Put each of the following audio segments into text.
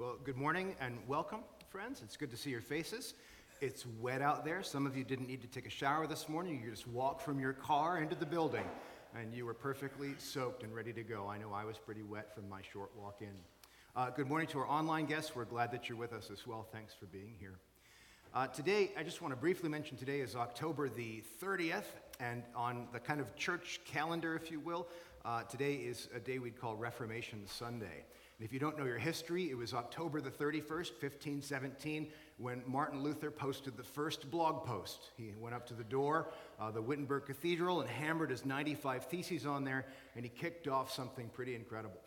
Well, good morning and welcome, friends. It's good to see your faces. It's wet out there. Some of you didn't need to take a shower this morning. You just walked from your car into the building and you were perfectly soaked and ready to go. I know I was pretty wet from my short walk in. Uh, good morning to our online guests. We're glad that you're with us as well. Thanks for being here. Uh, today, I just want to briefly mention today is October the 30th, and on the kind of church calendar, if you will, uh, today is a day we'd call Reformation Sunday. And if you don't know your history, it was October the 31st, 1517, when Martin Luther posted the first blog post. He went up to the door, uh, the Wittenberg Cathedral, and hammered his 95 theses on there, and he kicked off something pretty incredible.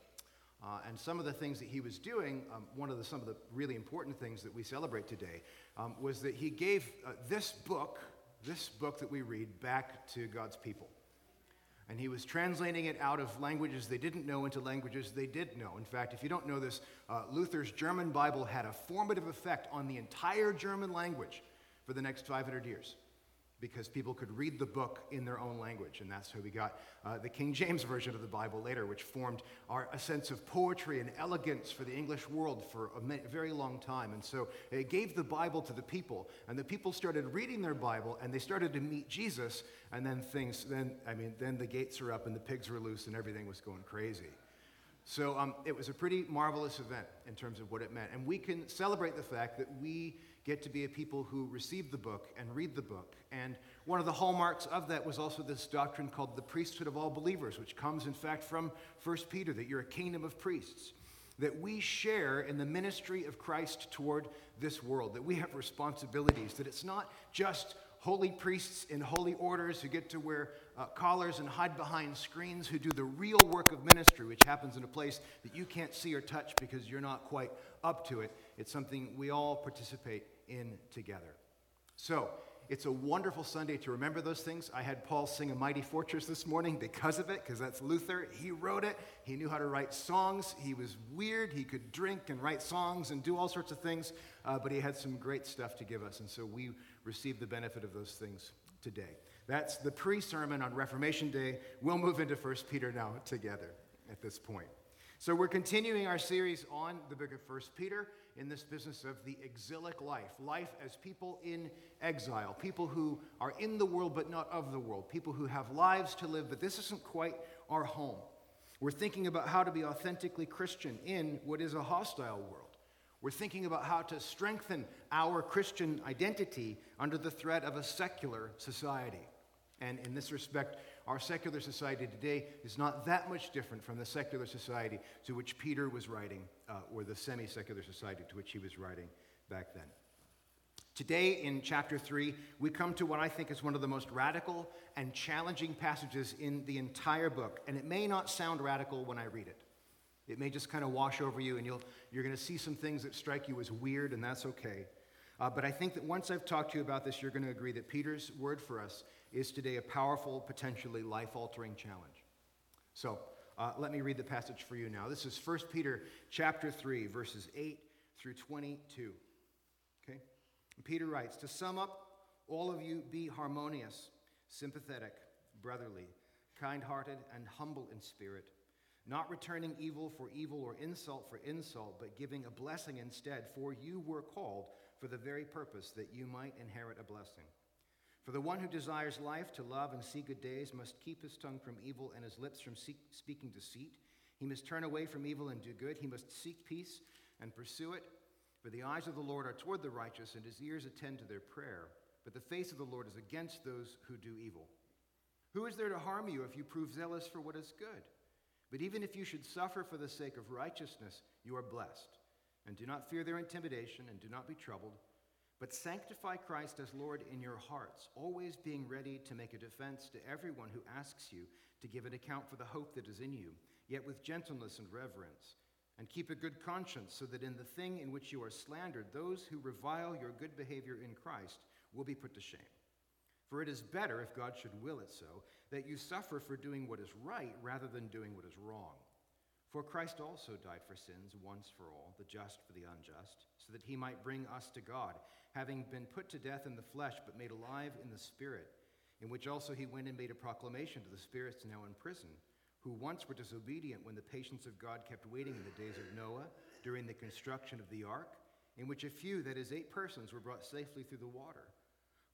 Uh, and some of the things that he was doing, um, one of the, some of the really important things that we celebrate today, um, was that he gave uh, this book, this book that we read, back to God's people. And he was translating it out of languages they didn't know into languages they did know. In fact, if you don't know this, uh, Luther's German Bible had a formative effect on the entire German language for the next 500 years because people could read the book in their own language. And that's how we got uh, the King James Version of the Bible later, which formed our, a sense of poetry and elegance for the English world for a very long time. And so it gave the Bible to the people, and the people started reading their Bible, and they started to meet Jesus, and then things, then, I mean, then the gates were up, and the pigs were loose, and everything was going crazy. So um, it was a pretty marvelous event in terms of what it meant. And we can celebrate the fact that we get to be a people who receive the book and read the book. And one of the hallmarks of that was also this doctrine called the priesthood of all believers, which comes, in fact, from 1 Peter, that you're a kingdom of priests. That we share in the ministry of Christ toward this world, that we have responsibilities, that it's not just holy priests in holy orders who get to wear uh, collars and hide behind screens, who do the real work of ministry, which happens in a place that you can't see or touch because you're not quite up to it. It's something we all participate in together. So, it's a wonderful Sunday to remember those things. I had Paul sing A Mighty Fortress this morning because of it, because that's Luther. He wrote it. He knew how to write songs. He was weird. He could drink and write songs and do all sorts of things, uh, but he had some great stuff to give us. And so we receive the benefit of those things today. That's the pre sermon on Reformation Day. We'll move into 1 Peter now together at this point. So we're continuing our series on the book of 1 Peter in this business of the exilic life life as people in exile, people who are in the world but not of the world, people who have lives to live, but this isn't quite our home. We're thinking about how to be authentically Christian in what is a hostile world. We're thinking about how to strengthen our Christian identity under the threat of a secular society. And in this respect, our secular society today is not that much different from the secular society to which Peter was writing, uh, or the semi secular society to which he was writing back then. Today, in chapter 3, we come to what I think is one of the most radical and challenging passages in the entire book. And it may not sound radical when I read it. It may just kind of wash over you, and you'll, you're going to see some things that strike you as weird, and that's okay. Uh, but I think that once I've talked to you about this, you're going to agree that Peter's word for us is today a powerful, potentially life altering challenge. So uh, let me read the passage for you now. This is 1 Peter chapter 3, verses 8 through 22. Okay? Peter writes To sum up, all of you be harmonious, sympathetic, brotherly, kind hearted, and humble in spirit, not returning evil for evil or insult for insult, but giving a blessing instead, for you were called for the very purpose that you might inherit a blessing. For the one who desires life to love and see good days must keep his tongue from evil and his lips from speaking deceit. He must turn away from evil and do good. He must seek peace and pursue it. For the eyes of the Lord are toward the righteous, and his ears attend to their prayer. But the face of the Lord is against those who do evil. Who is there to harm you if you prove zealous for what is good? But even if you should suffer for the sake of righteousness, you are blessed. And do not fear their intimidation, and do not be troubled. But sanctify Christ as Lord in your hearts, always being ready to make a defense to everyone who asks you to give an account for the hope that is in you, yet with gentleness and reverence. And keep a good conscience, so that in the thing in which you are slandered, those who revile your good behavior in Christ will be put to shame. For it is better, if God should will it so, that you suffer for doing what is right rather than doing what is wrong. For Christ also died for sins once for all, the just for the unjust, so that he might bring us to God, having been put to death in the flesh, but made alive in the Spirit, in which also he went and made a proclamation to the spirits now in prison, who once were disobedient when the patience of God kept waiting in the days of Noah, during the construction of the ark, in which a few, that is, eight persons, were brought safely through the water.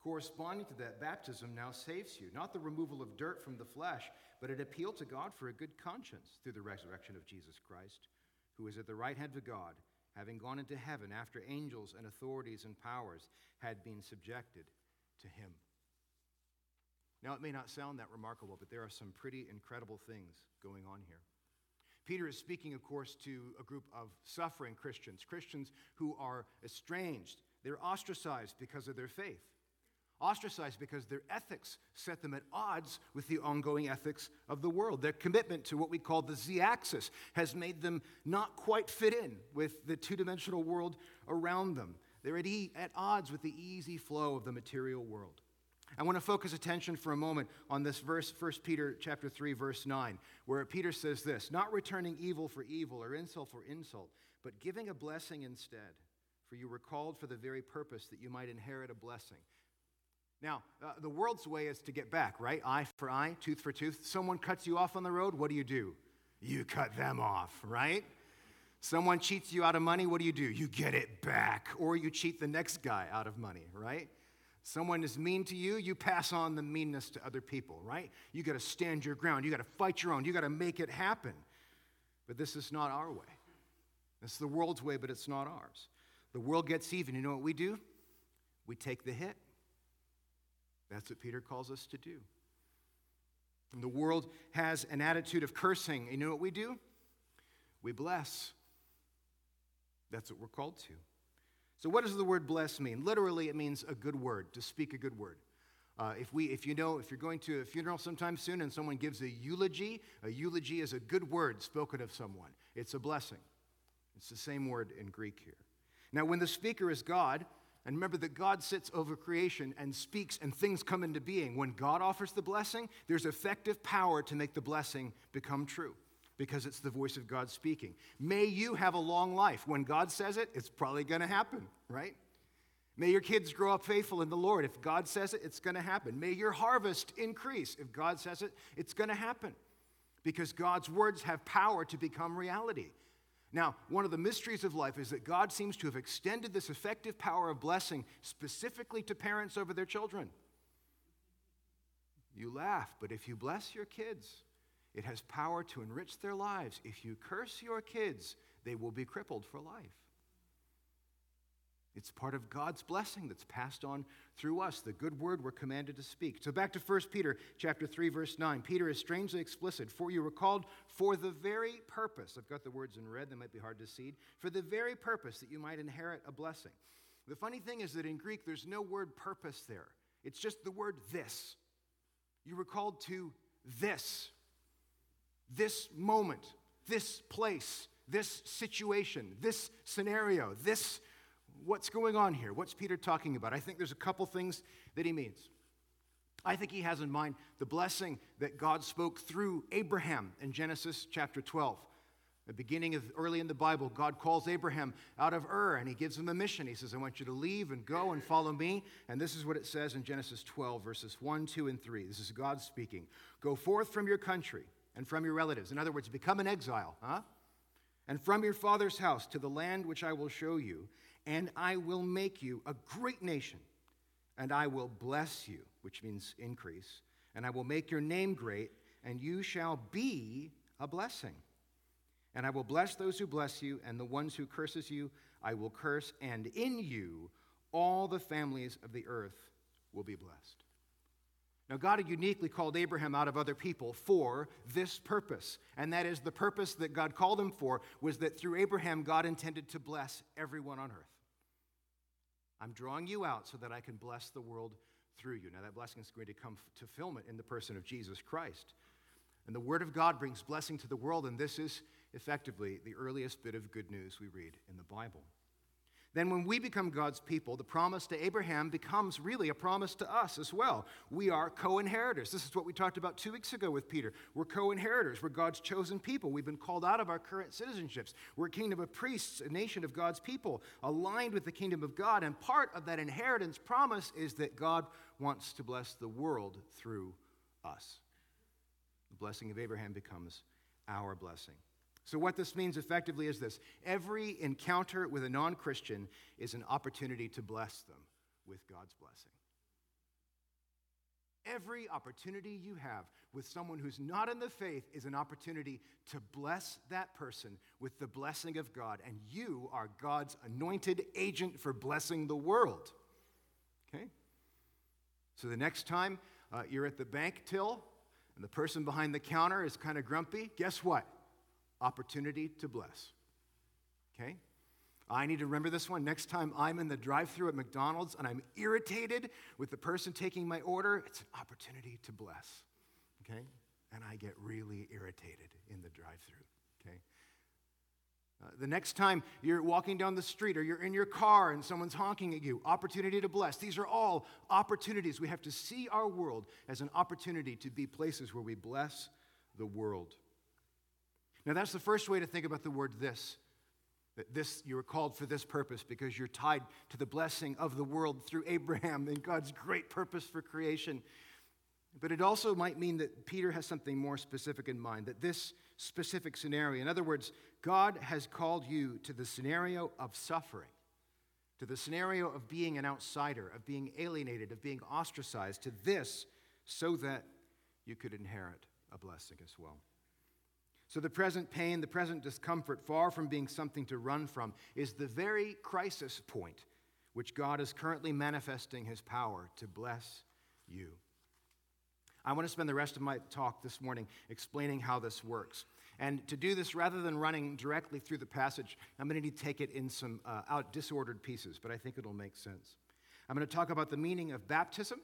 Corresponding to that, baptism now saves you, not the removal of dirt from the flesh, but an appeal to God for a good conscience through the resurrection of Jesus Christ, who is at the right hand of God, having gone into heaven after angels and authorities and powers had been subjected to him. Now, it may not sound that remarkable, but there are some pretty incredible things going on here. Peter is speaking, of course, to a group of suffering Christians, Christians who are estranged. They're ostracized because of their faith, ostracized because their ethics set them at odds with the ongoing ethics of the world. Their commitment to what we call the Z axis has made them not quite fit in with the two dimensional world around them. They're at, e- at odds with the easy flow of the material world. I want to focus attention for a moment on this verse, 1 Peter chapter 3, verse 9, where Peter says this, not returning evil for evil or insult for insult, but giving a blessing instead. For you were called for the very purpose that you might inherit a blessing. Now, uh, the world's way is to get back, right? Eye for eye, tooth for tooth. Someone cuts you off on the road, what do you do? You cut them off, right? Someone cheats you out of money, what do you do? You get it back. Or you cheat the next guy out of money, right? Someone is mean to you, you pass on the meanness to other people, right? You got to stand your ground. You got to fight your own. You got to make it happen. But this is not our way. This is the world's way, but it's not ours. The world gets even. You know what we do? We take the hit. That's what Peter calls us to do. And the world has an attitude of cursing. You know what we do? We bless. That's what we're called to. So, what does the word bless mean? Literally, it means a good word, to speak a good word. Uh, if, we, if you know, if you're going to a funeral sometime soon and someone gives a eulogy, a eulogy is a good word spoken of someone. It's a blessing. It's the same word in Greek here. Now, when the speaker is God, and remember that God sits over creation and speaks and things come into being, when God offers the blessing, there's effective power to make the blessing become true because it's the voice of God speaking. May you have a long life. When God says it, it's probably going to happen, right? May your kids grow up faithful in the Lord. If God says it, it's going to happen. May your harvest increase. If God says it, it's going to happen because God's words have power to become reality. Now, one of the mysteries of life is that God seems to have extended this effective power of blessing specifically to parents over their children. You laugh, but if you bless your kids, it has power to enrich their lives. If you curse your kids, they will be crippled for life. It's part of God's blessing that's passed on through us, the good word we're commanded to speak. So back to 1 Peter chapter 3 verse 9. Peter is strangely explicit, for you were called for the very purpose. I've got the words in red, they might be hard to see. For the very purpose that you might inherit a blessing. The funny thing is that in Greek there's no word purpose there. It's just the word this. You were called to this this moment, this place, this situation, this scenario, this what's going on here? What's Peter talking about? I think there's a couple things that he means. I think he has in mind the blessing that God spoke through Abraham in Genesis chapter 12. The beginning of early in the Bible, God calls Abraham out of Ur and he gives him a mission. He says, I want you to leave and go and follow me. And this is what it says in Genesis 12, verses 1, 2, and 3. This is God speaking. Go forth from your country and from your relatives. In other words, become an exile, huh? And from your father's house to the land which I will show you, and I will make you a great nation, and I will bless you, which means increase, and I will make your name great, and you shall be a blessing. And I will bless those who bless you, and the ones who curses you, I will curse, and in you all the families of the earth will be blessed. Now, God had uniquely called Abraham out of other people for this purpose. And that is the purpose that God called him for was that through Abraham, God intended to bless everyone on earth. I'm drawing you out so that I can bless the world through you. Now, that blessing is going to come to fulfillment in the person of Jesus Christ. And the Word of God brings blessing to the world, and this is effectively the earliest bit of good news we read in the Bible. Then, when we become God's people, the promise to Abraham becomes really a promise to us as well. We are co inheritors. This is what we talked about two weeks ago with Peter. We're co inheritors. We're God's chosen people. We've been called out of our current citizenships. We're a kingdom of priests, a nation of God's people, aligned with the kingdom of God. And part of that inheritance promise is that God wants to bless the world through us. The blessing of Abraham becomes our blessing. So, what this means effectively is this every encounter with a non Christian is an opportunity to bless them with God's blessing. Every opportunity you have with someone who's not in the faith is an opportunity to bless that person with the blessing of God. And you are God's anointed agent for blessing the world. Okay? So the next time uh, you're at the bank till and the person behind the counter is kind of grumpy, guess what? Opportunity to bless. Okay? I need to remember this one. Next time I'm in the drive through at McDonald's and I'm irritated with the person taking my order, it's an opportunity to bless. Okay? And I get really irritated in the drive through. Okay? Uh, the next time you're walking down the street or you're in your car and someone's honking at you, opportunity to bless. These are all opportunities. We have to see our world as an opportunity to be places where we bless the world. Now, that's the first way to think about the word this that this, you were called for this purpose because you're tied to the blessing of the world through Abraham and God's great purpose for creation. But it also might mean that Peter has something more specific in mind, that this specific scenario, in other words, God has called you to the scenario of suffering, to the scenario of being an outsider, of being alienated, of being ostracized, to this so that you could inherit a blessing as well. So, the present pain, the present discomfort, far from being something to run from, is the very crisis point which God is currently manifesting his power to bless you. I want to spend the rest of my talk this morning explaining how this works. And to do this, rather than running directly through the passage, I'm going to need to take it in some uh, out disordered pieces, but I think it'll make sense. I'm going to talk about the meaning of baptism.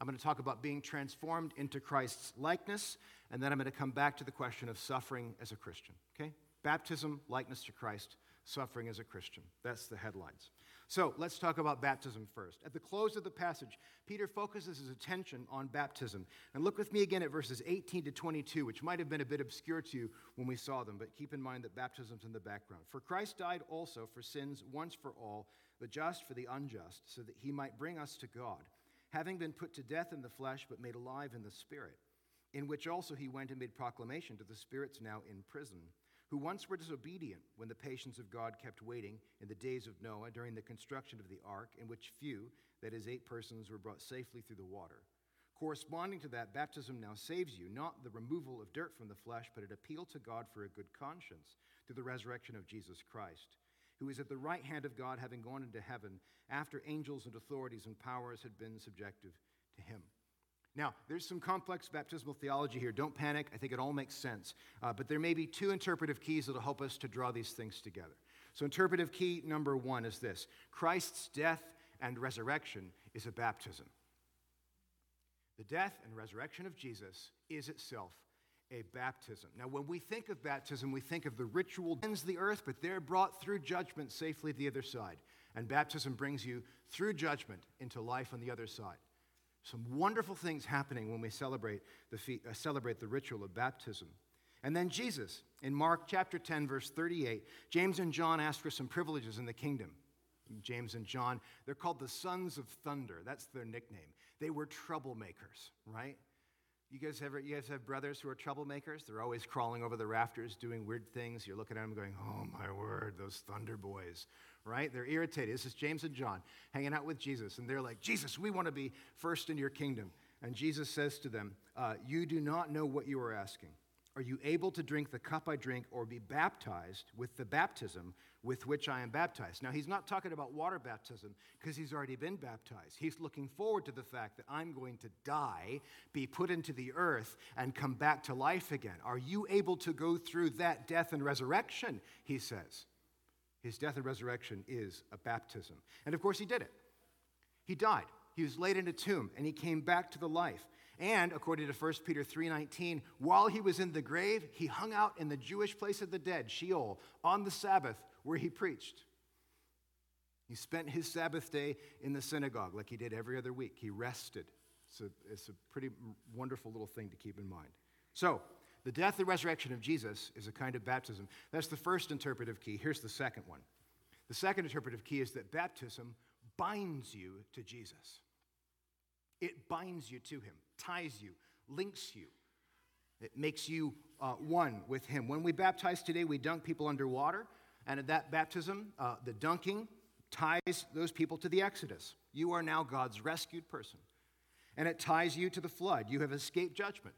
I'm going to talk about being transformed into Christ's likeness, and then I'm going to come back to the question of suffering as a Christian. Okay? Baptism, likeness to Christ, suffering as a Christian. That's the headlines. So let's talk about baptism first. At the close of the passage, Peter focuses his attention on baptism. And look with me again at verses 18 to 22, which might have been a bit obscure to you when we saw them, but keep in mind that baptism's in the background. For Christ died also for sins once for all, the just for the unjust, so that he might bring us to God, having been put to death in the flesh, but made alive in the spirit in which also he went and made proclamation to the spirits now in prison, who once were disobedient when the patience of God kept waiting in the days of Noah during the construction of the ark, in which few, that is, eight persons, were brought safely through the water. Corresponding to that, baptism now saves you, not the removal of dirt from the flesh, but an appeal to God for a good conscience through the resurrection of Jesus Christ, who is at the right hand of God, having gone into heaven, after angels and authorities and powers had been subjective to him. Now, there's some complex baptismal theology here. Don't panic. I think it all makes sense. Uh, but there may be two interpretive keys that will help us to draw these things together. So, interpretive key number one is this Christ's death and resurrection is a baptism. The death and resurrection of Jesus is itself a baptism. Now, when we think of baptism, we think of the ritual ends the earth, but they're brought through judgment safely to the other side. And baptism brings you through judgment into life on the other side. Some wonderful things happening when we celebrate the, fe- uh, celebrate the ritual of baptism. And then Jesus, in Mark chapter 10, verse 38, James and John ask for some privileges in the kingdom. James and John, they're called the sons of thunder. That's their nickname. They were troublemakers, right? You guys, ever, you guys have brothers who are troublemakers? They're always crawling over the rafters, doing weird things. You're looking at them going, oh my word, those thunder boys, right? They're irritated. This is James and John hanging out with Jesus, and they're like, Jesus, we want to be first in your kingdom. And Jesus says to them, uh, You do not know what you are asking. Are you able to drink the cup I drink or be baptized with the baptism with which I am baptized? Now, he's not talking about water baptism because he's already been baptized. He's looking forward to the fact that I'm going to die, be put into the earth, and come back to life again. Are you able to go through that death and resurrection? He says. His death and resurrection is a baptism. And of course, he did it. He died. He was laid in a tomb and he came back to the life. And according to 1 Peter 3:19, while he was in the grave, he hung out in the Jewish place of the dead, Sheol, on the Sabbath where he preached. He spent his Sabbath day in the synagogue like he did every other week. He rested. So it's a pretty wonderful little thing to keep in mind. So, the death and resurrection of Jesus is a kind of baptism. That's the first interpretive key. Here's the second one. The second interpretive key is that baptism binds you to Jesus. It binds you to him, ties you, links you. It makes you uh, one with Him. When we baptize today, we dunk people underwater, and at that baptism, uh, the dunking ties those people to the Exodus. You are now God's rescued person. And it ties you to the flood. You have escaped judgment.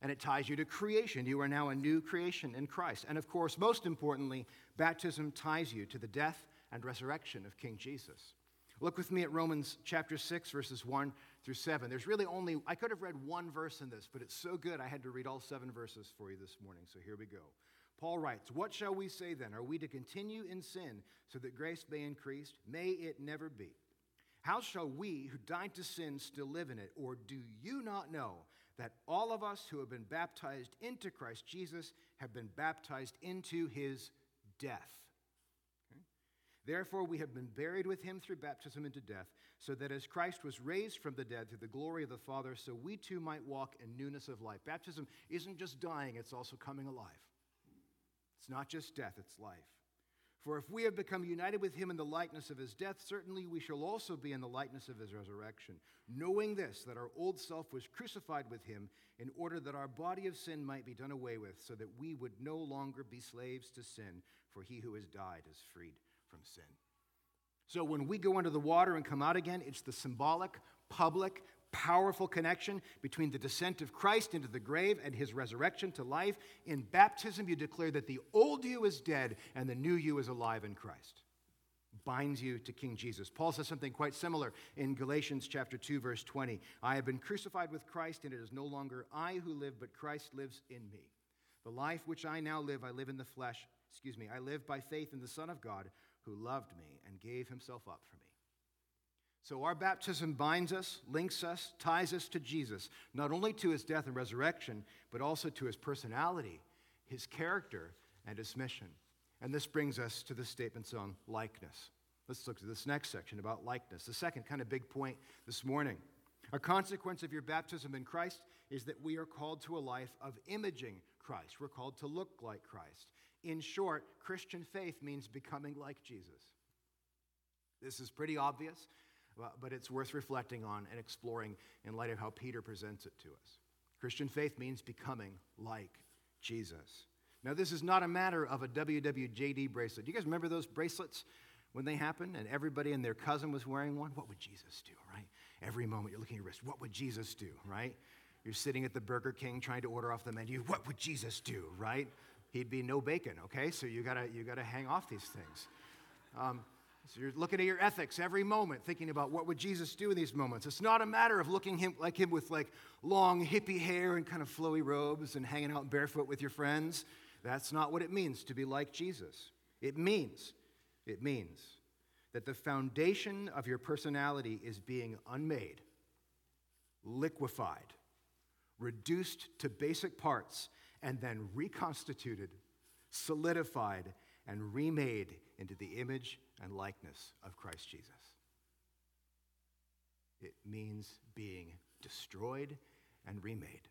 And it ties you to creation. You are now a new creation in Christ. And of course, most importantly, baptism ties you to the death and resurrection of King Jesus. Look with me at Romans chapter 6, verses 1 through 7. There's really only, I could have read one verse in this, but it's so good I had to read all seven verses for you this morning. So here we go. Paul writes, What shall we say then? Are we to continue in sin so that grace may increase? May it never be. How shall we who died to sin still live in it? Or do you not know that all of us who have been baptized into Christ Jesus have been baptized into his death? Therefore, we have been buried with him through baptism into death, so that as Christ was raised from the dead through the glory of the Father, so we too might walk in newness of life. Baptism isn't just dying, it's also coming alive. It's not just death, it's life. For if we have become united with him in the likeness of his death, certainly we shall also be in the likeness of his resurrection, knowing this, that our old self was crucified with him in order that our body of sin might be done away with, so that we would no longer be slaves to sin, for he who has died is freed from sin. So when we go under the water and come out again, it's the symbolic, public, powerful connection between the descent of Christ into the grave and his resurrection to life. In baptism, you declare that the old you is dead and the new you is alive in Christ. Binds you to King Jesus. Paul says something quite similar in Galatians chapter 2 verse 20. I have been crucified with Christ and it is no longer I who live but Christ lives in me. The life which I now live I live in the flesh, excuse me, I live by faith in the Son of God who loved me and gave himself up for me. So our baptism binds us, links us, ties us to Jesus, not only to his death and resurrection, but also to his personality, his character, and his mission. And this brings us to the statements on likeness. Let's look at this next section about likeness. The second kind of big point this morning. A consequence of your baptism in Christ is that we are called to a life of imaging Christ. We're called to look like Christ. In short, Christian faith means becoming like Jesus. This is pretty obvious, but it's worth reflecting on and exploring in light of how Peter presents it to us. Christian faith means becoming like Jesus. Now, this is not a matter of a WWJD bracelet. Do you guys remember those bracelets when they happened and everybody and their cousin was wearing one? What would Jesus do, right? Every moment you're looking at your wrist, what would Jesus do, right? You're sitting at the Burger King trying to order off the menu, what would Jesus do, right? He'd be no bacon, okay? So you gotta, you gotta hang off these things. Um, so you're looking at your ethics every moment, thinking about what would Jesus do in these moments. It's not a matter of looking him, like him with like long hippie hair and kind of flowy robes and hanging out barefoot with your friends. That's not what it means to be like Jesus. It means, it means that the foundation of your personality is being unmade, liquefied, reduced to basic parts, and then reconstituted, solidified, and remade into the image and likeness of Christ Jesus. It means being destroyed and remade.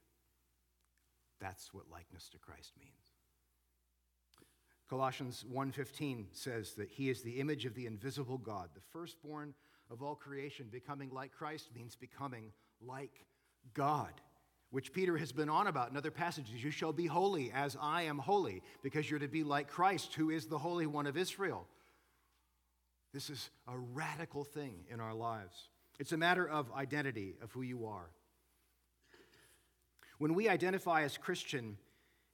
That's what likeness to Christ means. Colossians 1:15 says that he is the image of the invisible God, the firstborn of all creation. Becoming like Christ means becoming like God which Peter has been on about in other passages. You shall be holy as I am holy, because you're to be like Christ, who is the Holy One of Israel. This is a radical thing in our lives. It's a matter of identity, of who you are. When we identify as Christian,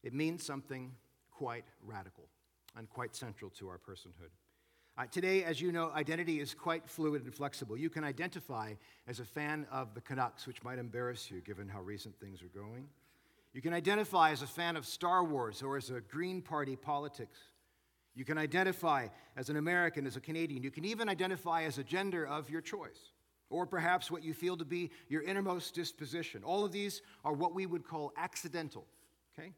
it means something quite radical and quite central to our personhood. Uh, today, as you know, identity is quite fluid and flexible. You can identify as a fan of the Canucks, which might embarrass you given how recent things are going. You can identify as a fan of Star Wars or as a Green Party politics. You can identify as an American, as a Canadian. You can even identify as a gender of your choice, or perhaps what you feel to be your innermost disposition. All of these are what we would call accidental, okay?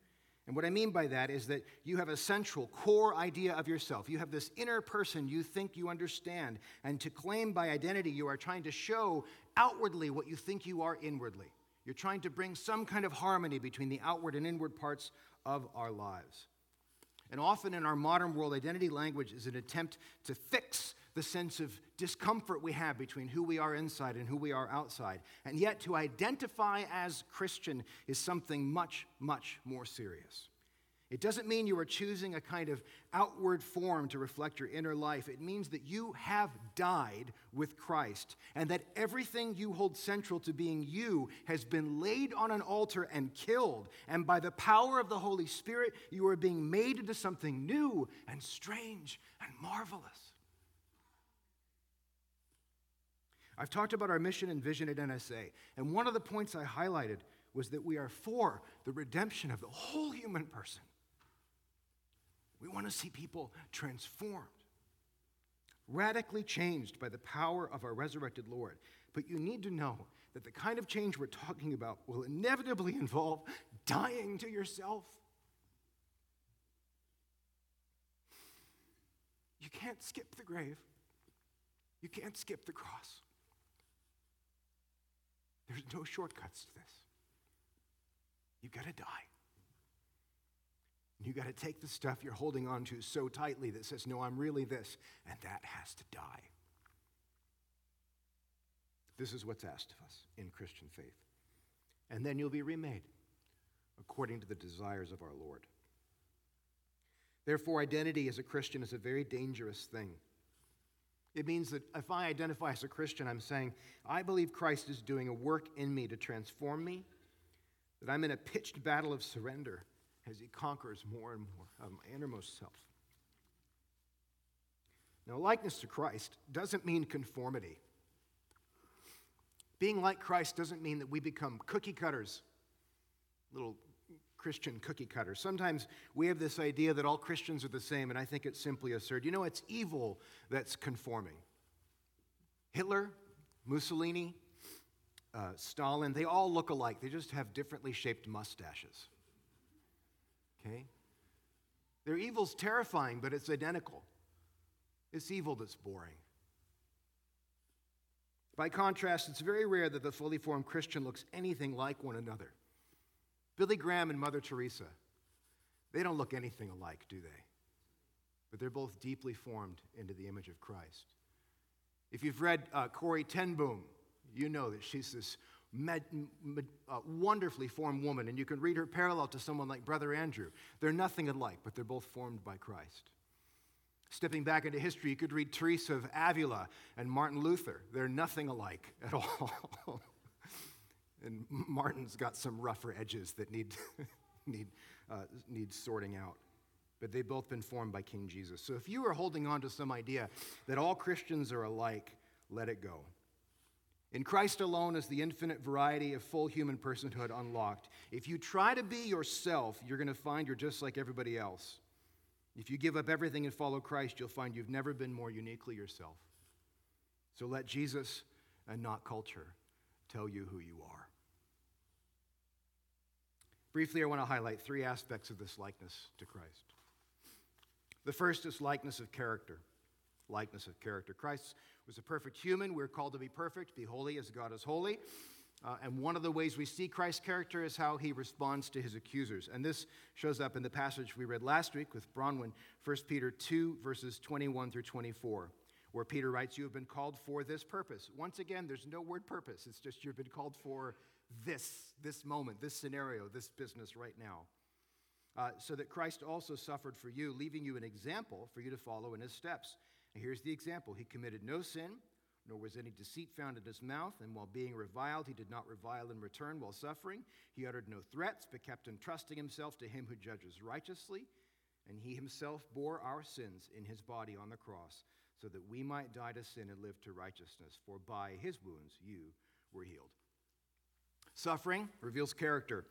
And what I mean by that is that you have a central core idea of yourself. You have this inner person you think you understand. And to claim by identity, you are trying to show outwardly what you think you are inwardly. You're trying to bring some kind of harmony between the outward and inward parts of our lives. And often in our modern world, identity language is an attempt to fix the sense of discomfort we have between who we are inside and who we are outside. And yet, to identify as Christian is something much, much more serious. It doesn't mean you are choosing a kind of outward form to reflect your inner life. It means that you have died with Christ and that everything you hold central to being you has been laid on an altar and killed. And by the power of the Holy Spirit, you are being made into something new and strange and marvelous. I've talked about our mission and vision at NSA, and one of the points I highlighted was that we are for the redemption of the whole human person. We want to see people transformed, radically changed by the power of our resurrected Lord. But you need to know that the kind of change we're talking about will inevitably involve dying to yourself. You can't skip the grave. You can't skip the cross. There's no shortcuts to this. You've got to die. You've got to take the stuff you're holding on to so tightly that says, No, I'm really this, and that has to die. This is what's asked of us in Christian faith. And then you'll be remade according to the desires of our Lord. Therefore, identity as a Christian is a very dangerous thing. It means that if I identify as a Christian, I'm saying, I believe Christ is doing a work in me to transform me, that I'm in a pitched battle of surrender as he conquers more and more of my innermost self. Now, likeness to Christ doesn't mean conformity. Being like Christ doesn't mean that we become cookie cutters, little Christian cookie cutters. Sometimes we have this idea that all Christians are the same, and I think it's simply absurd. You know, it's evil that's conforming. Hitler, Mussolini, uh, Stalin, they all look alike. They just have differently shaped mustaches. Okay? Their evil's terrifying, but it's identical. It's evil that's boring. By contrast, it's very rare that the fully formed Christian looks anything like one another. Billy Graham and Mother Teresa, they don't look anything alike, do they? But they're both deeply formed into the image of Christ. If you've read uh, Corrie ten Boom, you know that she's this med, med, uh, wonderfully formed woman, and you can read her parallel to someone like Brother Andrew. They're nothing alike, but they're both formed by Christ. Stepping back into history, you could read Teresa of Avila and Martin Luther. They're nothing alike at all. and Martin's got some rougher edges that need, need, uh, need sorting out. But they've both been formed by King Jesus. So if you are holding on to some idea that all Christians are alike, let it go. In Christ alone is the infinite variety of full human personhood unlocked. If you try to be yourself, you're going to find you're just like everybody else. If you give up everything and follow Christ, you'll find you've never been more uniquely yourself. So let Jesus and not culture tell you who you are. Briefly, I want to highlight three aspects of this likeness to Christ. The first is likeness of character. Likeness of character. Christ was a perfect human. We're called to be perfect, be holy as God is holy. Uh, and one of the ways we see Christ's character is how he responds to his accusers. And this shows up in the passage we read last week with Bronwyn, 1 Peter 2, verses 21 through 24, where Peter writes, You have been called for this purpose. Once again, there's no word purpose, it's just you've been called for this, this moment, this scenario, this business right now. Uh, so that Christ also suffered for you, leaving you an example for you to follow in his steps. And here's the example He committed no sin, nor was any deceit found in his mouth, and while being reviled, he did not revile in return while suffering. He uttered no threats, but kept entrusting himself to him who judges righteously. And he himself bore our sins in his body on the cross, so that we might die to sin and live to righteousness. For by his wounds you were healed. Suffering reveals character.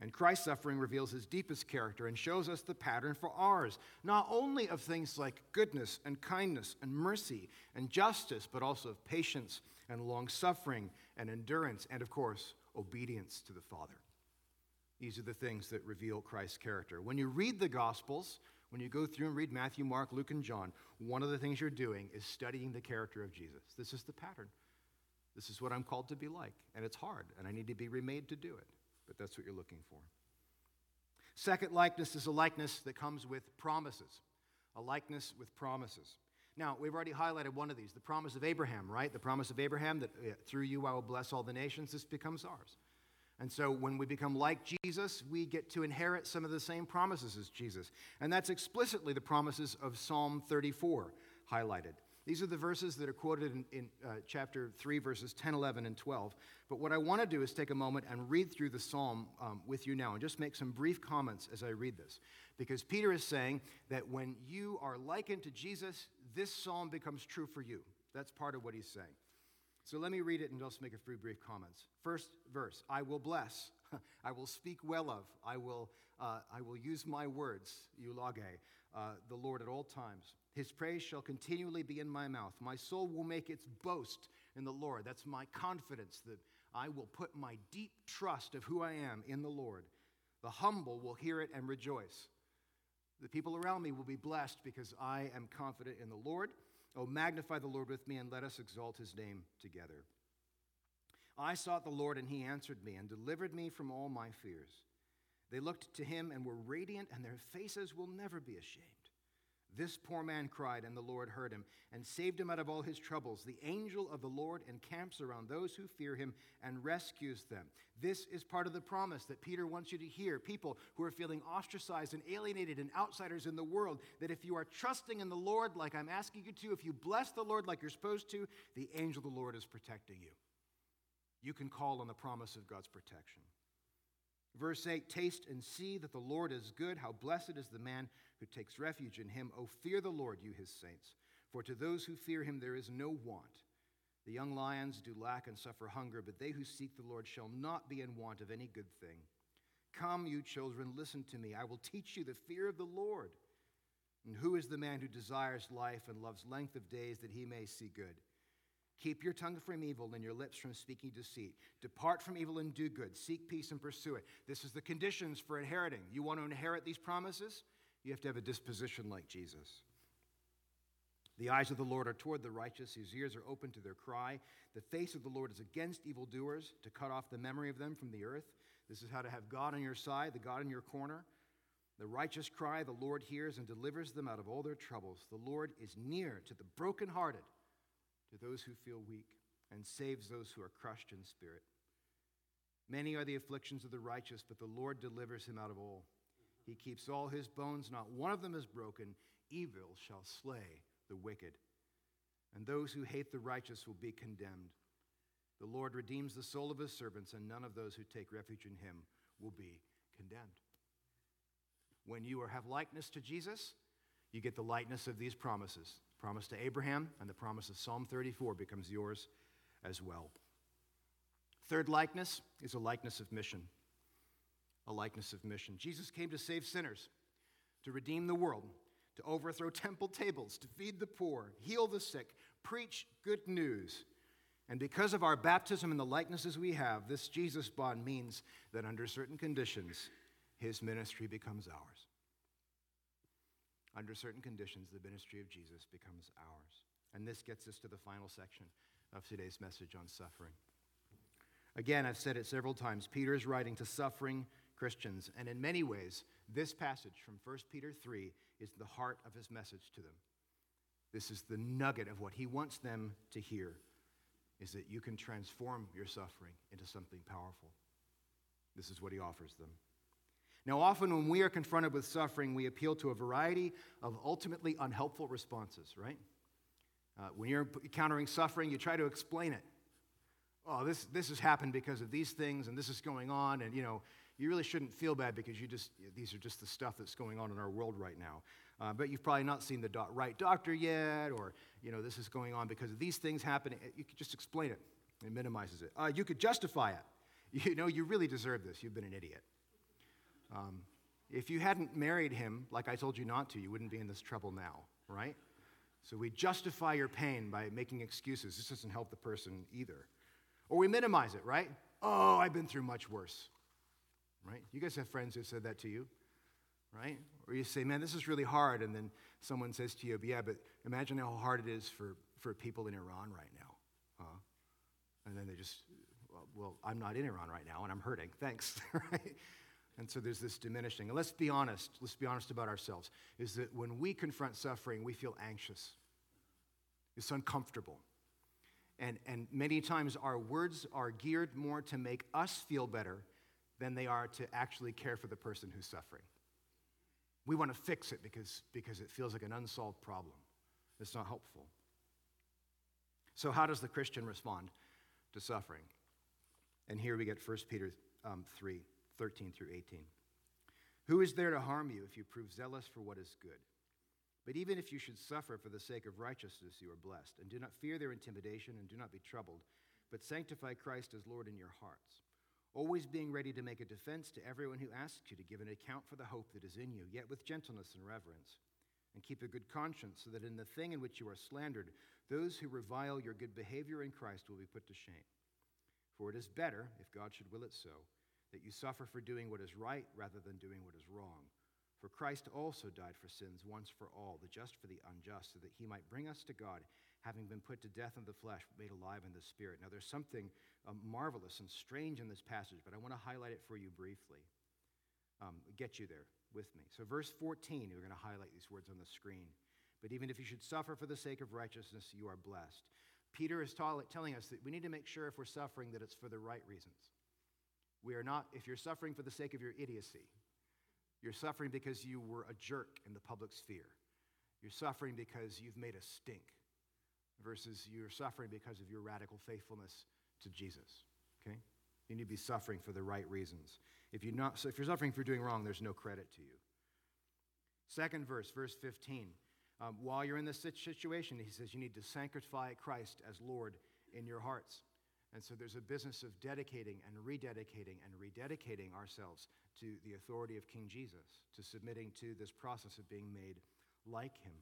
And Christ's suffering reveals his deepest character and shows us the pattern for ours, not only of things like goodness and kindness and mercy and justice, but also of patience and long suffering and endurance, and of course, obedience to the Father. These are the things that reveal Christ's character. When you read the Gospels, when you go through and read Matthew, Mark, Luke, and John, one of the things you're doing is studying the character of Jesus. This is the pattern. This is what I'm called to be like, and it's hard, and I need to be remade to do it but that's what you're looking for. Second likeness is a likeness that comes with promises, a likeness with promises. Now, we've already highlighted one of these the promise of Abraham, right? The promise of Abraham that through you I will bless all the nations. This becomes ours. And so when we become like Jesus, we get to inherit some of the same promises as Jesus. And that's explicitly the promises of Psalm 34 highlighted. These are the verses that are quoted in, in uh, chapter 3, verses 10, 11, and 12. But what I want to do is take a moment and read through the psalm um, with you now and just make some brief comments as I read this. Because Peter is saying that when you are likened to Jesus, this psalm becomes true for you. That's part of what he's saying. So let me read it and just make a few brief comments. First verse I will bless, I will speak well of, I will, uh, I will use my words, eulage, uh, the Lord at all times. His praise shall continually be in my mouth. My soul will make its boast in the Lord. That's my confidence that I will put my deep trust of who I am in the Lord. The humble will hear it and rejoice. The people around me will be blessed because I am confident in the Lord. Oh, magnify the Lord with me and let us exalt his name together. I sought the Lord, and he answered me and delivered me from all my fears. They looked to him and were radiant, and their faces will never be ashamed. This poor man cried, and the Lord heard him and saved him out of all his troubles. The angel of the Lord encamps around those who fear him and rescues them. This is part of the promise that Peter wants you to hear. People who are feeling ostracized and alienated and outsiders in the world, that if you are trusting in the Lord like I'm asking you to, if you bless the Lord like you're supposed to, the angel of the Lord is protecting you. You can call on the promise of God's protection. Verse 8 Taste and see that the Lord is good. How blessed is the man who takes refuge in him. O fear the Lord, you his saints. For to those who fear him there is no want. The young lions do lack and suffer hunger, but they who seek the Lord shall not be in want of any good thing. Come, you children, listen to me. I will teach you the fear of the Lord. And who is the man who desires life and loves length of days that he may see good? Keep your tongue from evil and your lips from speaking deceit. Depart from evil and do good. Seek peace and pursue it. This is the conditions for inheriting. You want to inherit these promises? You have to have a disposition like Jesus. The eyes of the Lord are toward the righteous, his ears are open to their cry. The face of the Lord is against evildoers, to cut off the memory of them from the earth. This is how to have God on your side, the God in your corner. The righteous cry, the Lord hears and delivers them out of all their troubles. The Lord is near to the brokenhearted to those who feel weak and saves those who are crushed in spirit. Many are the afflictions of the righteous, but the Lord delivers him out of all. He keeps all his bones, not one of them is broken. Evil shall slay the wicked, and those who hate the righteous will be condemned. The Lord redeems the soul of his servants, and none of those who take refuge in him will be condemned. When you have likeness to Jesus, you get the likeness of these promises promise to Abraham and the promise of Psalm 34 becomes yours as well. Third likeness is a likeness of mission. A likeness of mission. Jesus came to save sinners, to redeem the world, to overthrow temple tables, to feed the poor, heal the sick, preach good news. And because of our baptism and the likenesses we have, this Jesus bond means that under certain conditions, his ministry becomes ours. Under certain conditions, the ministry of Jesus becomes ours. And this gets us to the final section of today's message on suffering. Again, I've said it several times. Peter is writing to suffering Christians, and in many ways, this passage from 1 Peter 3 is the heart of his message to them. This is the nugget of what he wants them to hear is that you can transform your suffering into something powerful. This is what he offers them. Now, often when we are confronted with suffering, we appeal to a variety of ultimately unhelpful responses, right? Uh, when you're encountering suffering, you try to explain it. Oh, this, this has happened because of these things, and this is going on, and you know, you really shouldn't feel bad because you just, these are just the stuff that's going on in our world right now. Uh, but you've probably not seen the do- right doctor yet, or, you know, this is going on because of these things happening. You could just explain it. It minimizes it. Uh, you could justify it. You know, you really deserve this. You've been an idiot. Um, if you hadn't married him, like I told you not to, you wouldn't be in this trouble now, right? So we justify your pain by making excuses. This doesn't help the person either. Or we minimize it, right? Oh, I've been through much worse, right? You guys have friends who said that to you, right? Or you say, man, this is really hard. And then someone says to you, yeah, but imagine how hard it is for, for people in Iran right now. Huh? And then they just, well, well, I'm not in Iran right now and I'm hurting. Thanks, right? And so there's this diminishing. And let's be honest, let's be honest about ourselves, is that when we confront suffering, we feel anxious. It's uncomfortable. And, and many times our words are geared more to make us feel better than they are to actually care for the person who's suffering. We want to fix it because, because it feels like an unsolved problem. It's not helpful. So, how does the Christian respond to suffering? And here we get 1 Peter um, 3 13 through 18. Who is there to harm you if you prove zealous for what is good? But even if you should suffer for the sake of righteousness, you are blessed. And do not fear their intimidation, and do not be troubled, but sanctify Christ as Lord in your hearts, always being ready to make a defense to everyone who asks you to give an account for the hope that is in you, yet with gentleness and reverence. And keep a good conscience, so that in the thing in which you are slandered, those who revile your good behavior in Christ will be put to shame. For it is better, if God should will it so, that you suffer for doing what is right rather than doing what is wrong. For Christ also died for sins once for all, the just for the unjust, so that he might bring us to God, having been put to death in the flesh, made alive in the spirit. Now, there's something um, marvelous and strange in this passage, but I want to highlight it for you briefly. Um, get you there with me. So, verse 14, we're going to highlight these words on the screen. But even if you should suffer for the sake of righteousness, you are blessed. Peter is telling us that we need to make sure if we're suffering that it's for the right reasons. We are not, if you're suffering for the sake of your idiocy, you're suffering because you were a jerk in the public sphere. You're suffering because you've made a stink, versus you're suffering because of your radical faithfulness to Jesus. Okay? You need to be suffering for the right reasons. If you're, not, so if you're suffering for doing wrong, there's no credit to you. Second verse, verse 15. Um, while you're in this situation, he says you need to sanctify Christ as Lord in your hearts. And so there's a business of dedicating and rededicating and rededicating ourselves to the authority of King Jesus, to submitting to this process of being made like him.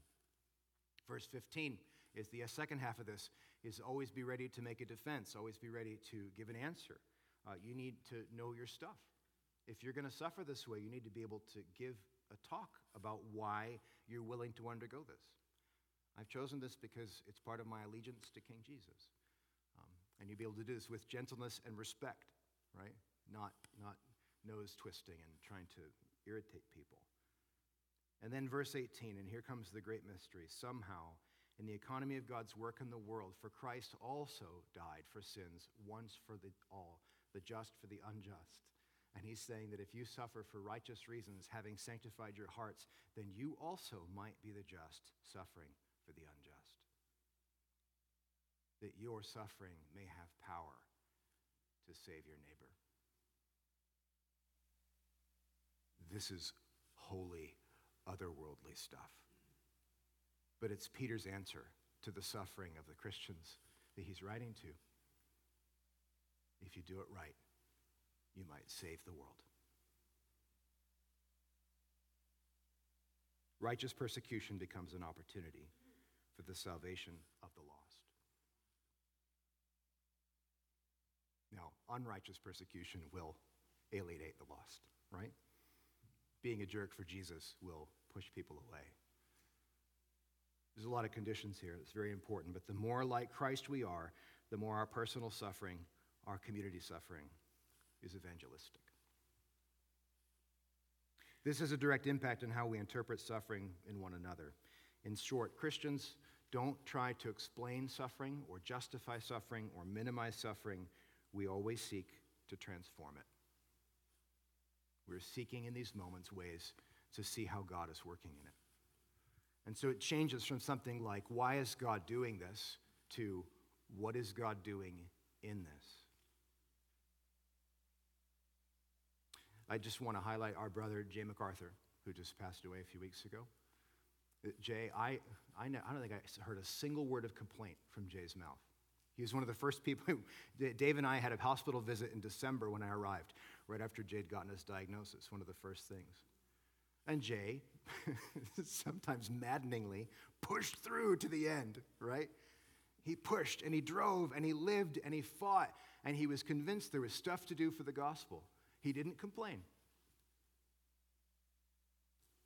Verse 15 is the second half of this is always be ready to make a defense, always be ready to give an answer. Uh, you need to know your stuff. If you're going to suffer this way, you need to be able to give a talk about why you're willing to undergo this. I've chosen this because it's part of my allegiance to King Jesus. And you'll be able to do this with gentleness and respect, right? Not, not nose twisting and trying to irritate people. And then verse 18, and here comes the great mystery. Somehow, in the economy of God's work in the world, for Christ also died for sins once for the all, the just for the unjust. And he's saying that if you suffer for righteous reasons, having sanctified your hearts, then you also might be the just, suffering for the unjust that your suffering may have power to save your neighbor. This is holy, otherworldly stuff. But it's Peter's answer to the suffering of the Christians that he's writing to. If you do it right, you might save the world. Righteous persecution becomes an opportunity for the salvation of the lost. Now, unrighteous persecution will alienate the lost, right? Being a jerk for Jesus will push people away. There's a lot of conditions here. It's very important. But the more like Christ we are, the more our personal suffering, our community suffering, is evangelistic. This has a direct impact on how we interpret suffering in one another. In short, Christians don't try to explain suffering or justify suffering or minimize suffering we always seek to transform it. We're seeking in these moments ways to see how God is working in it. And so it changes from something like, why is God doing this, to what is God doing in this? I just want to highlight our brother, Jay MacArthur, who just passed away a few weeks ago. Uh, Jay, I, I, know, I don't think I heard a single word of complaint from Jay's mouth. He was one of the first people. Who, Dave and I had a hospital visit in December when I arrived, right after had gotten his diagnosis, one of the first things. And Jay, sometimes maddeningly, pushed through to the end, right? He pushed and he drove and he lived and he fought and he was convinced there was stuff to do for the gospel. He didn't complain.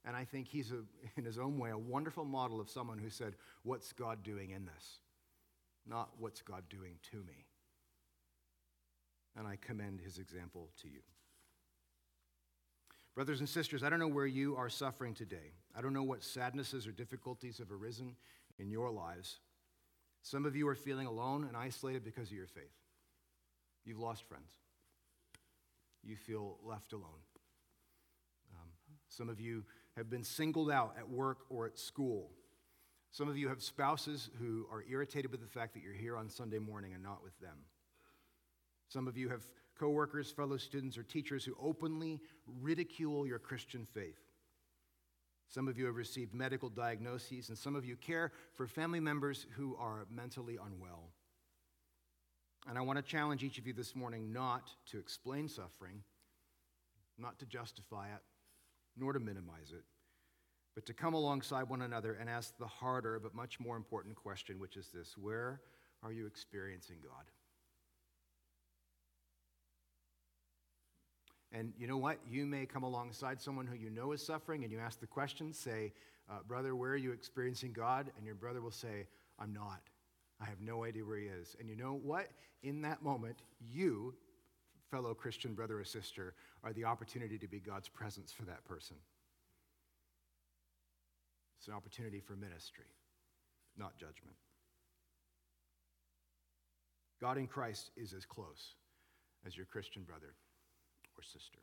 And I think he's, a, in his own way, a wonderful model of someone who said, What's God doing in this? Not what's God doing to me. And I commend his example to you. Brothers and sisters, I don't know where you are suffering today. I don't know what sadnesses or difficulties have arisen in your lives. Some of you are feeling alone and isolated because of your faith. You've lost friends. You feel left alone. Um, some of you have been singled out at work or at school. Some of you have spouses who are irritated with the fact that you're here on Sunday morning and not with them. Some of you have coworkers, fellow students, or teachers who openly ridicule your Christian faith. Some of you have received medical diagnoses, and some of you care for family members who are mentally unwell. And I want to challenge each of you this morning not to explain suffering, not to justify it, nor to minimize it, but to come alongside one another and ask the harder but much more important question, which is this Where are you experiencing God? And you know what? You may come alongside someone who you know is suffering and you ask the question, say, uh, Brother, where are you experiencing God? And your brother will say, I'm not. I have no idea where he is. And you know what? In that moment, you, fellow Christian brother or sister, are the opportunity to be God's presence for that person. It's an opportunity for ministry, not judgment. God in Christ is as close as your Christian brother or sister.